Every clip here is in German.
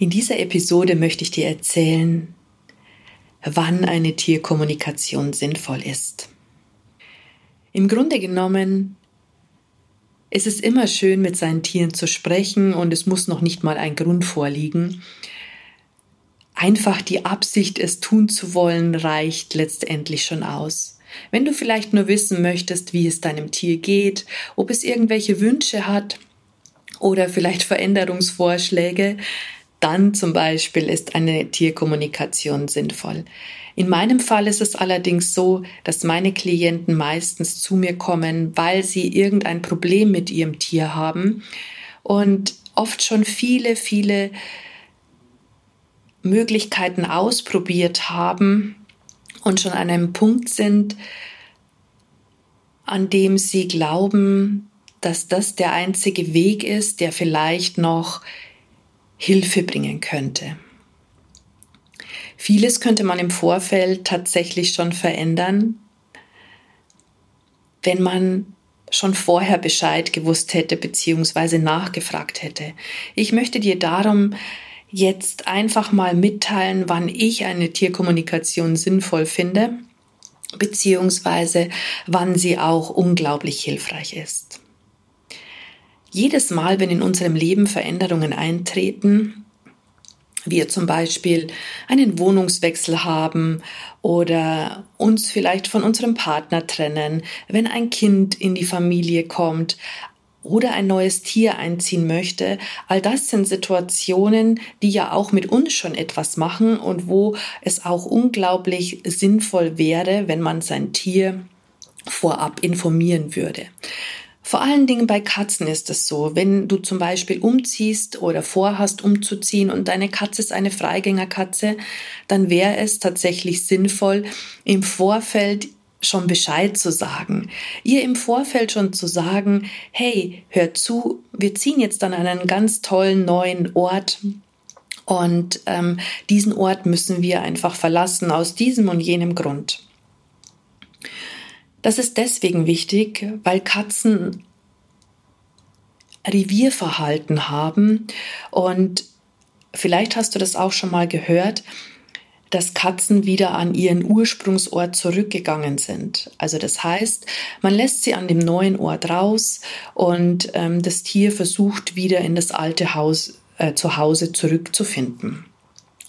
In dieser Episode möchte ich dir erzählen, wann eine Tierkommunikation sinnvoll ist. Im Grunde genommen ist es immer schön, mit seinen Tieren zu sprechen und es muss noch nicht mal ein Grund vorliegen. Einfach die Absicht, es tun zu wollen, reicht letztendlich schon aus. Wenn du vielleicht nur wissen möchtest, wie es deinem Tier geht, ob es irgendwelche Wünsche hat oder vielleicht Veränderungsvorschläge, dann zum Beispiel ist eine Tierkommunikation sinnvoll. In meinem Fall ist es allerdings so, dass meine Klienten meistens zu mir kommen, weil sie irgendein Problem mit ihrem Tier haben und oft schon viele, viele Möglichkeiten ausprobiert haben und schon an einem Punkt sind, an dem sie glauben, dass das der einzige Weg ist, der vielleicht noch Hilfe bringen könnte. Vieles könnte man im Vorfeld tatsächlich schon verändern, wenn man schon vorher Bescheid gewusst hätte bzw. nachgefragt hätte. Ich möchte dir darum jetzt einfach mal mitteilen, wann ich eine Tierkommunikation sinnvoll finde, beziehungsweise wann sie auch unglaublich hilfreich ist. Jedes Mal, wenn in unserem Leben Veränderungen eintreten, wir zum Beispiel einen Wohnungswechsel haben oder uns vielleicht von unserem Partner trennen, wenn ein Kind in die Familie kommt oder ein neues Tier einziehen möchte, all das sind Situationen, die ja auch mit uns schon etwas machen und wo es auch unglaublich sinnvoll wäre, wenn man sein Tier vorab informieren würde. Vor allen Dingen bei Katzen ist es so, wenn du zum Beispiel umziehst oder vorhast umzuziehen und deine Katze ist eine Freigängerkatze, dann wäre es tatsächlich sinnvoll, im Vorfeld schon Bescheid zu sagen. Ihr im Vorfeld schon zu sagen, hey, hör zu, wir ziehen jetzt an einen ganz tollen neuen Ort. Und ähm, diesen Ort müssen wir einfach verlassen aus diesem und jenem Grund. Das ist deswegen wichtig, weil Katzen Revierverhalten haben und vielleicht hast du das auch schon mal gehört, dass Katzen wieder an ihren Ursprungsort zurückgegangen sind. Also das heißt, man lässt sie an dem neuen Ort raus und ähm, das Tier versucht wieder in das alte Haus äh, zu Hause zurückzufinden.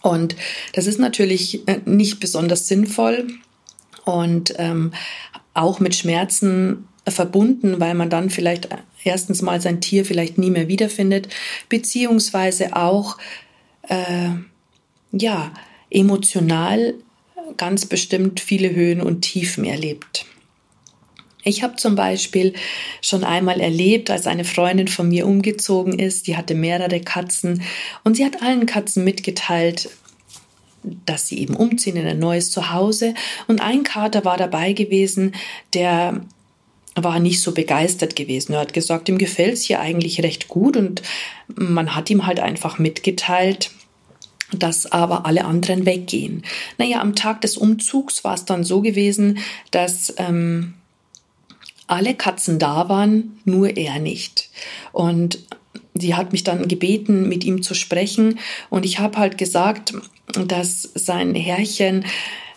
Und das ist natürlich äh, nicht besonders sinnvoll und ähm, auch mit Schmerzen verbunden, weil man dann vielleicht erstens mal sein Tier vielleicht nie mehr wiederfindet, beziehungsweise auch äh, ja emotional ganz bestimmt viele Höhen und Tiefen erlebt. Ich habe zum Beispiel schon einmal erlebt, als eine Freundin von mir umgezogen ist, die hatte mehrere Katzen und sie hat allen Katzen mitgeteilt, dass sie eben umziehen in ein neues Zuhause. Und ein Kater war dabei gewesen, der war nicht so begeistert gewesen. Er hat gesagt, ihm gefällt es hier eigentlich recht gut und man hat ihm halt einfach mitgeteilt, dass aber alle anderen weggehen. Naja, am Tag des Umzugs war es dann so gewesen, dass ähm, alle Katzen da waren, nur er nicht. Und sie hat mich dann gebeten, mit ihm zu sprechen. Und ich habe halt gesagt, dass sein Herrchen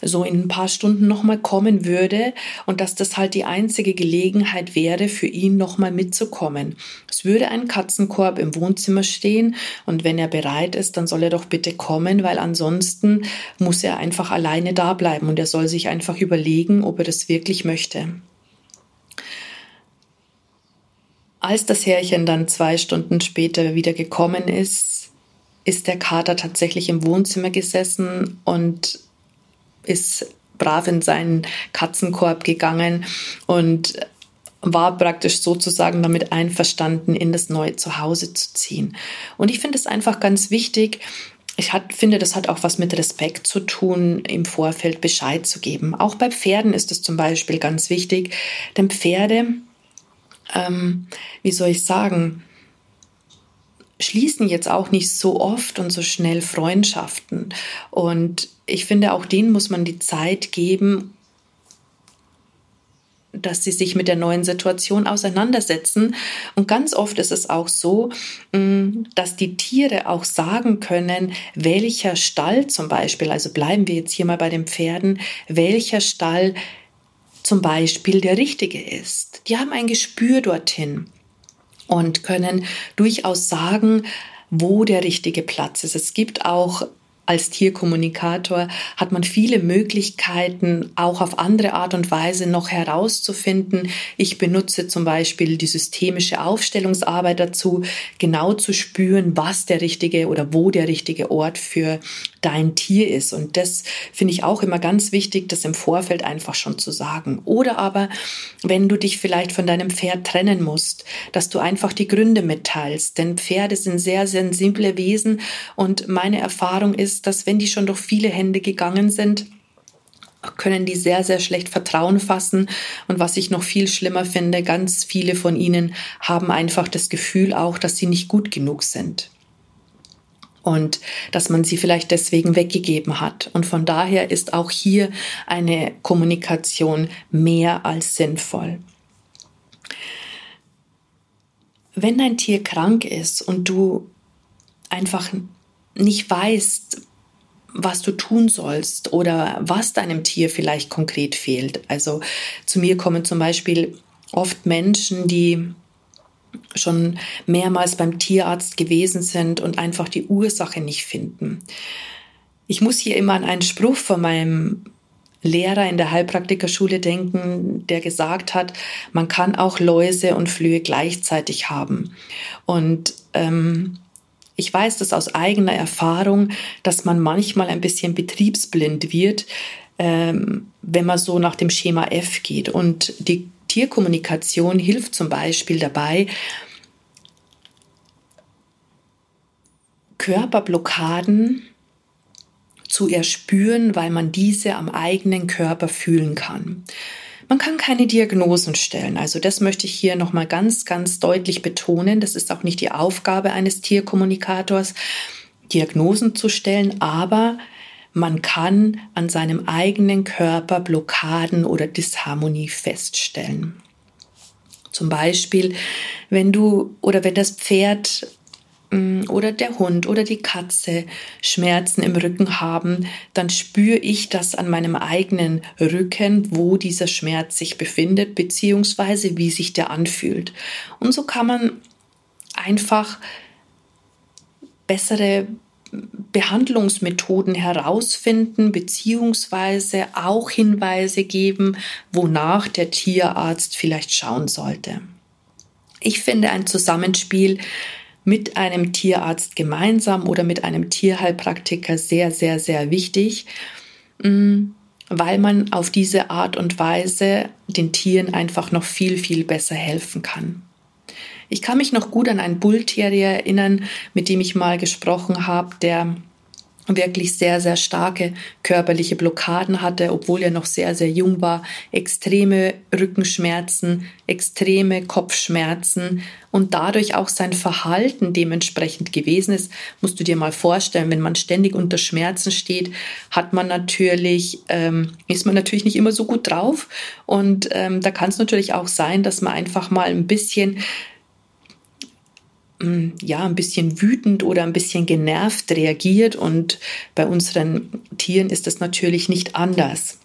so in ein paar Stunden nochmal kommen würde und dass das halt die einzige Gelegenheit wäre, für ihn nochmal mitzukommen. Es würde ein Katzenkorb im Wohnzimmer stehen und wenn er bereit ist, dann soll er doch bitte kommen, weil ansonsten muss er einfach alleine da bleiben und er soll sich einfach überlegen, ob er das wirklich möchte. Als das Herrchen dann zwei Stunden später wieder gekommen ist, ist der Kater tatsächlich im Wohnzimmer gesessen und ist brav in seinen Katzenkorb gegangen und war praktisch sozusagen damit einverstanden, in das neue Zuhause zu ziehen. Und ich finde es einfach ganz wichtig, ich hat, finde, das hat auch was mit Respekt zu tun, im Vorfeld Bescheid zu geben. Auch bei Pferden ist es zum Beispiel ganz wichtig, denn Pferde, ähm, wie soll ich sagen, schließen jetzt auch nicht so oft und so schnell Freundschaften. Und ich finde, auch denen muss man die Zeit geben, dass sie sich mit der neuen Situation auseinandersetzen. Und ganz oft ist es auch so, mm, dass die Tiere auch sagen können, welcher Stall zum Beispiel, also bleiben wir jetzt hier mal bei den Pferden, welcher Stall zum Beispiel der richtige ist. Die haben ein Gespür dorthin und können durchaus sagen, wo der richtige Platz ist. Es gibt auch als Tierkommunikator hat man viele Möglichkeiten, auch auf andere Art und Weise noch herauszufinden. Ich benutze zum Beispiel die systemische Aufstellungsarbeit dazu, genau zu spüren, was der richtige oder wo der richtige Ort für dein Tier ist. Und das finde ich auch immer ganz wichtig, das im Vorfeld einfach schon zu sagen. Oder aber, wenn du dich vielleicht von deinem Pferd trennen musst, dass du einfach die Gründe mitteilst. Denn Pferde sind sehr sensible Wesen und meine Erfahrung ist, dass wenn die schon durch viele Hände gegangen sind, können die sehr, sehr schlecht Vertrauen fassen. Und was ich noch viel schlimmer finde, ganz viele von ihnen haben einfach das Gefühl auch, dass sie nicht gut genug sind und dass man sie vielleicht deswegen weggegeben hat. Und von daher ist auch hier eine Kommunikation mehr als sinnvoll. Wenn dein Tier krank ist und du einfach nicht weißt, was du tun sollst oder was deinem Tier vielleicht konkret fehlt. Also zu mir kommen zum Beispiel oft Menschen, die schon mehrmals beim Tierarzt gewesen sind und einfach die Ursache nicht finden. Ich muss hier immer an einen Spruch von meinem Lehrer in der Heilpraktikerschule denken, der gesagt hat, man kann auch Läuse und Flöhe gleichzeitig haben. Und ähm, ich weiß das aus eigener Erfahrung, dass man manchmal ein bisschen betriebsblind wird, ähm, wenn man so nach dem Schema F geht. Und die Tierkommunikation hilft zum Beispiel dabei, Körperblockaden zu erspüren, weil man diese am eigenen Körper fühlen kann. Man kann keine Diagnosen stellen. Also das möchte ich hier nochmal ganz, ganz deutlich betonen. Das ist auch nicht die Aufgabe eines Tierkommunikators, Diagnosen zu stellen, aber man kann an seinem eigenen Körper Blockaden oder Disharmonie feststellen. Zum Beispiel, wenn du oder wenn das Pferd mm, oder der Hund oder die Katze Schmerzen im Rücken haben, dann spüre ich das an meinem eigenen Rücken, wo dieser Schmerz sich befindet, beziehungsweise wie sich der anfühlt. Und so kann man einfach bessere Behandlungsmethoden herausfinden beziehungsweise auch Hinweise geben, wonach der Tierarzt vielleicht schauen sollte. Ich finde ein Zusammenspiel mit einem Tierarzt gemeinsam oder mit einem Tierheilpraktiker sehr, sehr, sehr wichtig, mm, weil man auf diese Art und Weise den Tieren einfach noch viel, viel besser helfen kann. Ich kann mich noch gut an einen Bullterrier erinnern, mit dem ich mal gesprochen habe, der wirklich sehr, sehr starke körperliche Blockaden hatte, obwohl er noch sehr, sehr jung war, extreme Rückenschmerzen, extreme Kopfschmerzen und dadurch auch sein Verhalten dementsprechend gewesen ist, musst du dir mal vorstellen, wenn man ständig unter Schmerzen steht, hat man natürlich, ähm, ist man natürlich nicht immer so gut drauf. Und ähm, da kann es natürlich auch sein, dass man einfach mal ein bisschen ja, ein bisschen wütend oder ein bisschen genervt reagiert und bei unseren Tieren ist das natürlich nicht anders.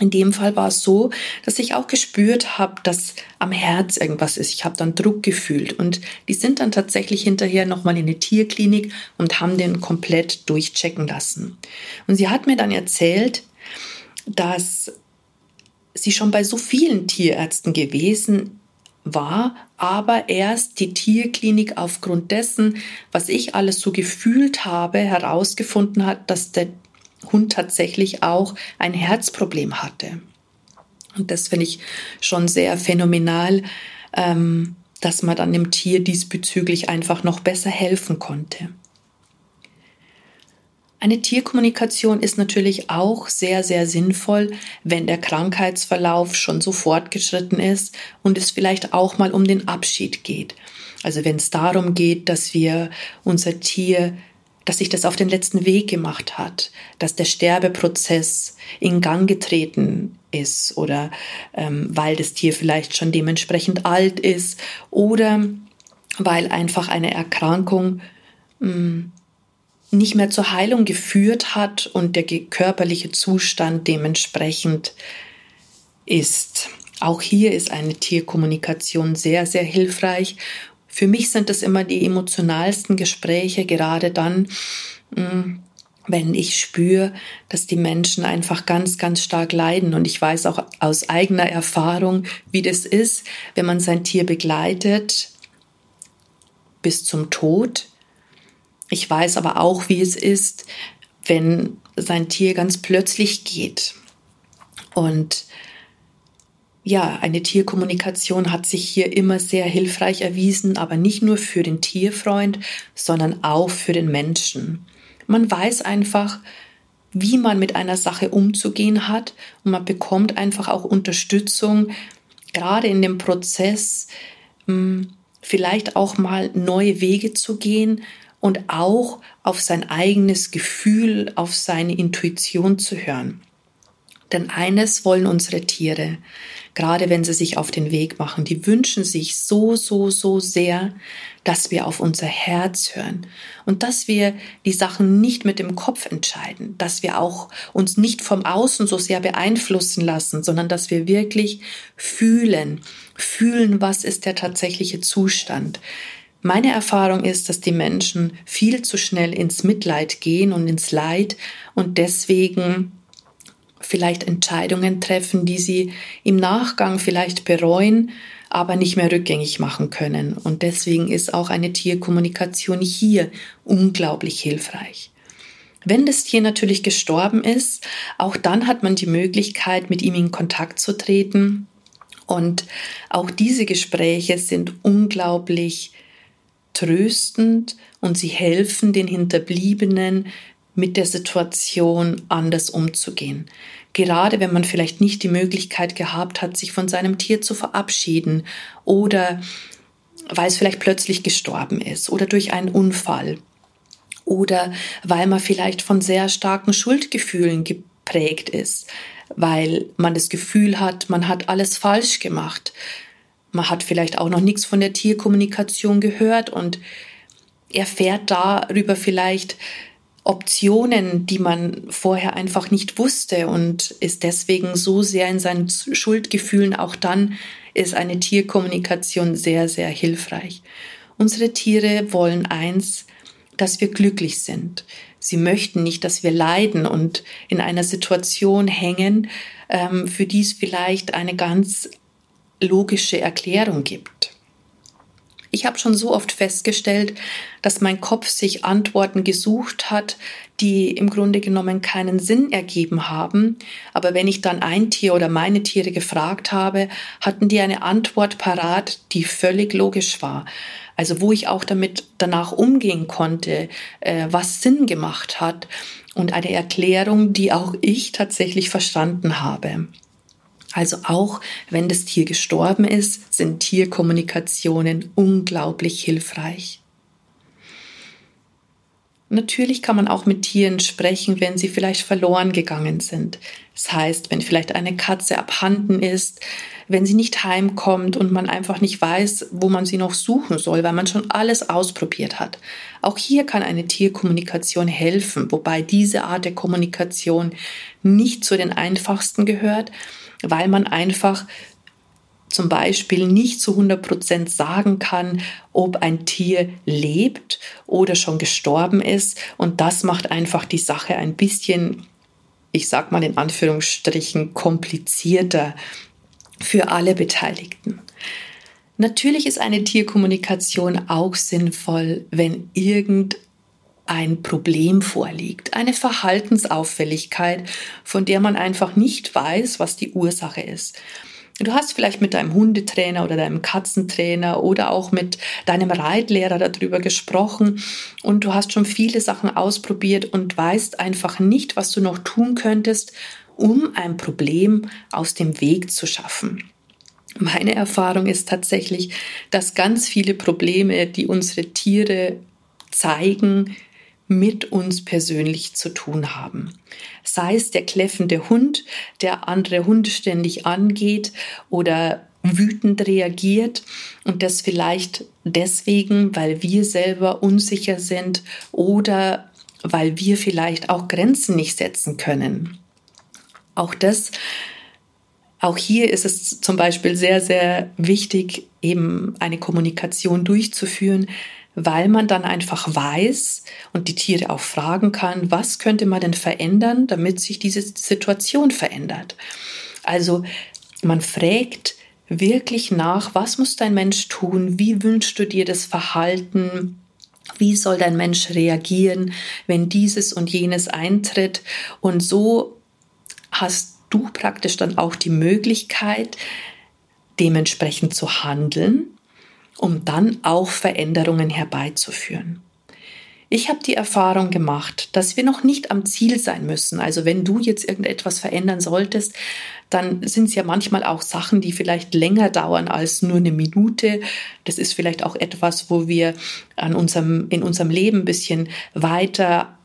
In dem Fall war es so, dass ich auch gespürt habe, dass am Herz irgendwas ist. Ich habe dann Druck gefühlt und die sind dann tatsächlich hinterher nochmal in eine Tierklinik und haben den komplett durchchecken lassen. Und sie hat mir dann erzählt, dass sie schon bei so vielen Tierärzten gewesen war aber erst die Tierklinik aufgrund dessen, was ich alles so gefühlt habe, herausgefunden hat, dass der Hund tatsächlich auch ein Herzproblem hatte. Und das finde ich schon sehr phänomenal, ähm, dass man dann dem Tier diesbezüglich einfach noch besser helfen konnte. Eine Tierkommunikation ist natürlich auch sehr, sehr sinnvoll, wenn der Krankheitsverlauf schon so fortgeschritten ist und es vielleicht auch mal um den Abschied geht. Also wenn es darum geht, dass wir unser Tier, dass sich das auf den letzten Weg gemacht hat, dass der Sterbeprozess in Gang getreten ist oder ähm, weil das Tier vielleicht schon dementsprechend alt ist oder weil einfach eine Erkrankung mh, mm, nicht mehr zur Heilung geführt hat und der körperliche Zustand dementsprechend ist. Auch hier ist eine Tierkommunikation sehr, sehr hilfreich. Für mich sind das immer die emotionalsten Gespräche, gerade dann, mm, wenn ich spüre, dass die Menschen einfach ganz, ganz stark leiden. Und ich weiß auch aus eigener Erfahrung, wie das ist, wenn man sein Tier begleitet bis zum Tod ich weiß aber auch, wie es ist, wenn sein Tier ganz plötzlich geht. Und ja, eine Tierkommunikation hat sich hier immer sehr hilfreich erwiesen, aber nicht nur für den Tierfreund, sondern auch für den Menschen. Man weiß einfach, wie man mit einer Sache umzugehen hat und man bekommt einfach auch Unterstützung, gerade in dem Prozess, hm, vielleicht auch mal neue Wege zu gehen und auch auf sein eigenes Gefühl, auf seine Intuition zu hören. Denn eines wollen unsere Tiere, gerade wenn sie sich auf den Weg machen, die wünschen sich so, so, so sehr, dass wir auf unser Herz hören und dass wir die Sachen nicht mit dem Kopf entscheiden, dass wir auch uns nicht vom Außen so sehr beeinflussen lassen, sondern dass wir wirklich fühlen, fühlen, was ist der tatsächliche Zustand. Meine Erfahrung ist, dass die Menschen viel zu schnell ins Mitleid gehen und ins Leid und deswegen vielleicht Entscheidungen treffen, die sie im Nachgang vielleicht bereuen, aber nicht mehr rückgängig machen können. Und deswegen ist auch eine Tierkommunikation hier unglaublich hilfreich. Wenn das Tier natürlich gestorben ist, auch dann hat man die Möglichkeit, mit ihm in Kontakt zu treten. Und auch diese Gespräche sind unglaublich tröstend und sie helfen den Hinterbliebenen, mit der Situation anders umzugehen. Gerade wenn man vielleicht nicht die Möglichkeit gehabt hat, sich von seinem Tier zu verabschieden oder weil es vielleicht plötzlich gestorben ist oder durch einen Unfall oder weil man vielleicht von sehr starken Schuldgefühlen geprägt ist, weil man das Gefühl hat, man hat alles falsch gemacht, man hat vielleicht auch noch nichts von der Tierkommunikation gehört und erfährt darüber vielleicht Optionen, die man vorher einfach nicht wusste und ist deswegen so sehr in seinen Schuldgefühlen. Auch dann ist eine Tierkommunikation sehr, sehr hilfreich. Unsere Tiere wollen eins, dass wir glücklich sind. Sie möchten nicht, dass wir leiden und in einer Situation hängen, ähm, für die es vielleicht eine ganz logische Erklärung gibt. Ich habe schon so oft festgestellt, dass mein Kopf sich Antworten gesucht hat, die im Grunde genommen keinen Sinn ergeben haben. Aber wenn ich dann ein Tier oder meine Tiere gefragt habe, hatten die eine Antwort parat, die völlig logisch war. Also wo ich auch damit danach umgehen konnte, äh, was Sinn gemacht hat und eine Erklärung, die auch ich tatsächlich verstanden habe. Also auch wenn das Tier gestorben ist, sind Tierkommunikationen unglaublich hilfreich. Natürlich kann man auch mit Tieren sprechen, wenn sie vielleicht verloren gegangen sind. Das heißt, wenn vielleicht eine Katze abhanden ist, wenn sie nicht heimkommt und man einfach nicht weiß, wo man sie noch suchen soll, weil man schon alles ausprobiert hat. Auch hier kann eine Tierkommunikation helfen, wobei diese Art der Kommunikation nicht zu den einfachsten gehört, weil man einfach zum Beispiel nicht zu 100 Prozent sagen kann, ob ein Tier lebt oder schon gestorben ist. Und das macht einfach die Sache ein bisschen, ich sag mal in Anführungsstrichen, komplizierter für alle Beteiligten. Natürlich ist eine Tierkommunikation auch sinnvoll, wenn irgendein ein Problem vorliegt, eine Verhaltensauffälligkeit, von der man einfach nicht weiß, was die Ursache ist. Du hast vielleicht mit deinem Hundetrainer oder deinem Katzentrainer oder auch mit deinem Reitlehrer darüber gesprochen und du hast schon viele Sachen ausprobiert und weißt einfach nicht, was du noch tun könntest, um ein Problem aus dem Weg zu schaffen. Meine Erfahrung ist tatsächlich, dass ganz viele Probleme, die unsere Tiere zeigen, mit uns persönlich zu tun haben. Sei es der kläffende Hund, der andere Hunde ständig angeht oder wütend reagiert und das vielleicht deswegen, weil wir selber unsicher sind oder weil wir vielleicht auch Grenzen nicht setzen können. Auch das, auch hier ist es zum Beispiel sehr, sehr wichtig, eben eine Kommunikation durchzuführen, weil man dann einfach weiß und die Tiere auch fragen kann, was könnte man denn verändern, damit sich diese Situation verändert. Also man fragt wirklich nach, was muss dein Mensch tun, wie wünschst du dir das Verhalten, wie soll dein Mensch reagieren, wenn dieses und jenes eintritt. Und so hast du praktisch dann auch die Möglichkeit, dementsprechend zu handeln um dann auch Veränderungen herbeizuführen. Ich habe die Erfahrung gemacht, dass wir noch nicht am Ziel sein müssen. Also wenn du jetzt irgendetwas verändern solltest, dann sind es ja manchmal auch Sachen, die vielleicht länger dauern als nur eine Minute. Das ist vielleicht auch etwas, wo wir an unserem, in unserem Leben ein bisschen weiter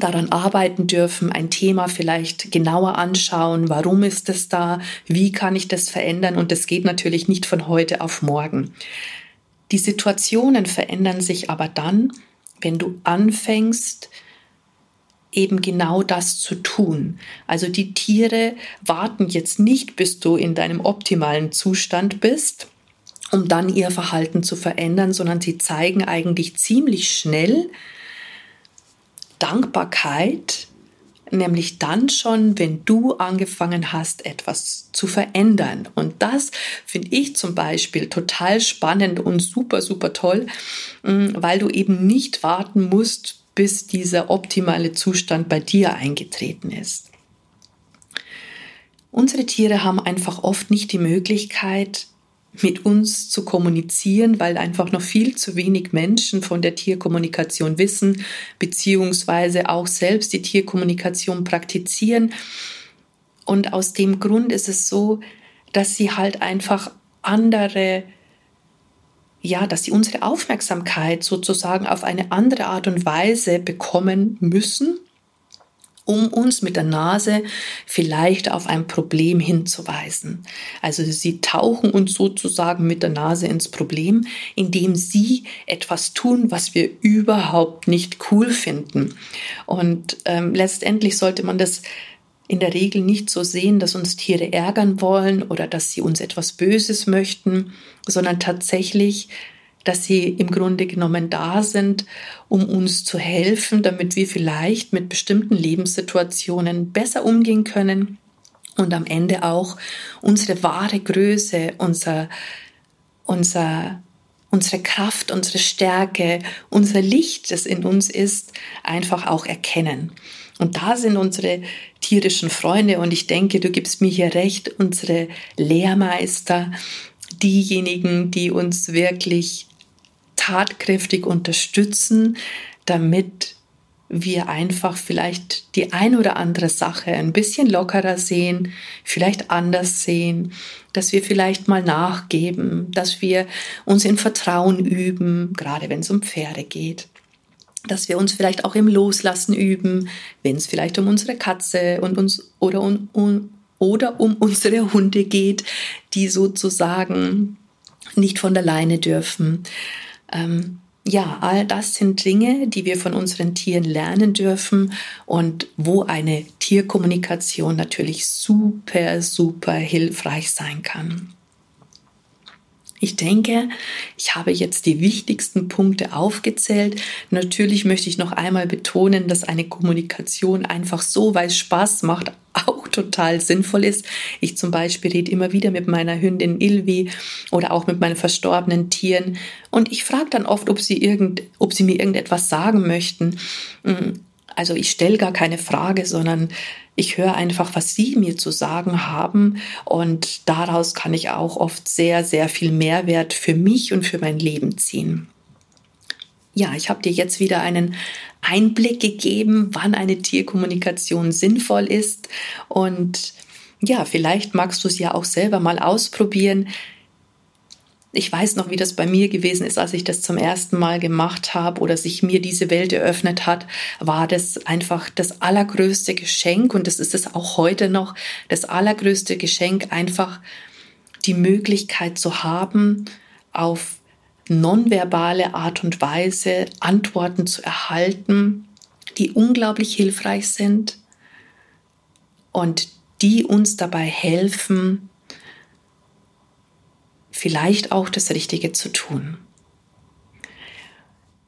daran arbeiten dürfen, ein Thema vielleicht genauer anschauen, warum ist es da, wie kann ich das verändern und das geht natürlich nicht von heute auf morgen. Die Situationen verändern sich aber dann, wenn du anfängst, eben genau das zu tun. Also die Tiere warten jetzt nicht, bis du in deinem optimalen Zustand bist, um dann ihr Verhalten zu verändern, sondern sie zeigen eigentlich ziemlich schnell, Dankbarkeit, nämlich dann schon, wenn du angefangen hast, etwas zu verändern. Und das finde ich zum Beispiel total spannend und super, super toll, mm, weil du eben nicht warten musst, bis dieser optimale Zustand bei dir eingetreten ist. Unsere Tiere haben einfach oft nicht die Möglichkeit, mit uns zu kommunizieren, weil einfach noch viel zu wenig Menschen von der Tierkommunikation wissen, beziehungsweise auch selbst die Tierkommunikation praktizieren. Und aus dem Grund ist es so, dass sie halt einfach andere, ja, dass sie unsere Aufmerksamkeit sozusagen auf eine andere Art und Weise bekommen müssen um uns mit der Nase vielleicht auf ein Problem hinzuweisen. Also sie tauchen uns sozusagen mit der Nase ins Problem, indem sie etwas tun, was wir überhaupt nicht cool finden. Und ähm, letztendlich sollte man das in der Regel nicht so sehen, dass uns Tiere ärgern wollen oder dass sie uns etwas Böses möchten, sondern tatsächlich dass sie im Grunde genommen da sind, um uns zu helfen, damit wir vielleicht mit bestimmten Lebenssituationen besser umgehen können und am Ende auch unsere wahre Größe, unser, unser, unsere Kraft, unsere Stärke, unser Licht, das in uns ist, einfach auch erkennen. Und da sind unsere tierischen Freunde und ich denke, du gibst mir hier recht, unsere Lehrmeister, diejenigen, die uns wirklich tatkräftig unterstützen, damit wir einfach vielleicht die ein oder andere Sache ein bisschen lockerer sehen, vielleicht anders sehen, dass wir vielleicht mal nachgeben, dass wir uns in Vertrauen üben, gerade wenn es um Pferde geht, dass wir uns vielleicht auch im Loslassen üben, wenn es vielleicht um unsere Katze und uns oder um, um oder um unsere Hunde geht, die sozusagen nicht von der Leine dürfen. Ähm, ja, all das sind Dinge, die wir von unseren Tieren lernen dürfen und wo eine Tierkommunikation natürlich super, super hilfreich sein kann. Ich denke, ich habe jetzt die wichtigsten Punkte aufgezählt. Natürlich möchte ich noch einmal betonen, dass eine Kommunikation einfach so, weil es Spaß macht, total sinnvoll ist. Ich zum Beispiel rede immer wieder mit meiner Hündin Ilvi oder auch mit meinen verstorbenen Tieren und ich frage dann oft, ob sie, irgend, ob sie mir irgendetwas sagen möchten. Mm, also ich stelle gar keine Frage, sondern ich höre einfach, was Sie mir zu sagen haben und daraus kann ich auch oft sehr, sehr viel Mehrwert für mich und für mein Leben ziehen. Ja, ich habe dir jetzt wieder einen Einblick gegeben, wann eine Tierkommunikation sinnvoll ist und ja, vielleicht magst du es ja auch selber mal ausprobieren. Ich weiß noch, wie das bei mir gewesen ist, als ich das zum ersten Mal gemacht habe oder sich mir diese Welt eröffnet hat, war das einfach das allergrößte Geschenk und das ist es auch heute noch, das allergrößte Geschenk, einfach die Möglichkeit zu haben, auf nonverbale Art und Weise Antworten zu erhalten, die unglaublich hilfreich sind und die uns dabei helfen, vielleicht auch das Richtige zu tun.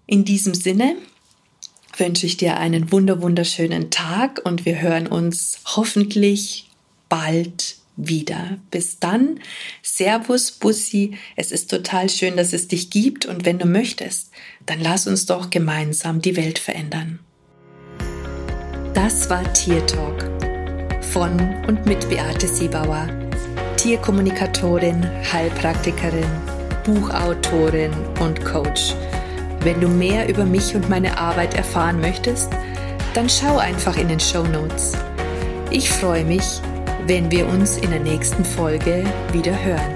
In diesem Sinne wünsche ich dir einen wunder wunderschönen Tag und wir hören uns hoffentlich bald wieder. Bis dann, Servus, Bussi. Es ist total schön, dass es dich gibt und wenn du möchtest, dann lass uns doch gemeinsam die Welt verändern. Das war Tier Talk von und mit Beate Siebauer Tierkommunikatorin, Heilpraktikerin, Buchautorin und Coach. Wenn du mehr über mich und meine Arbeit erfahren möchtest, dann schau einfach in den Show Notes. Ich freue mich, wenn wir uns in der nächsten Folge wieder hören.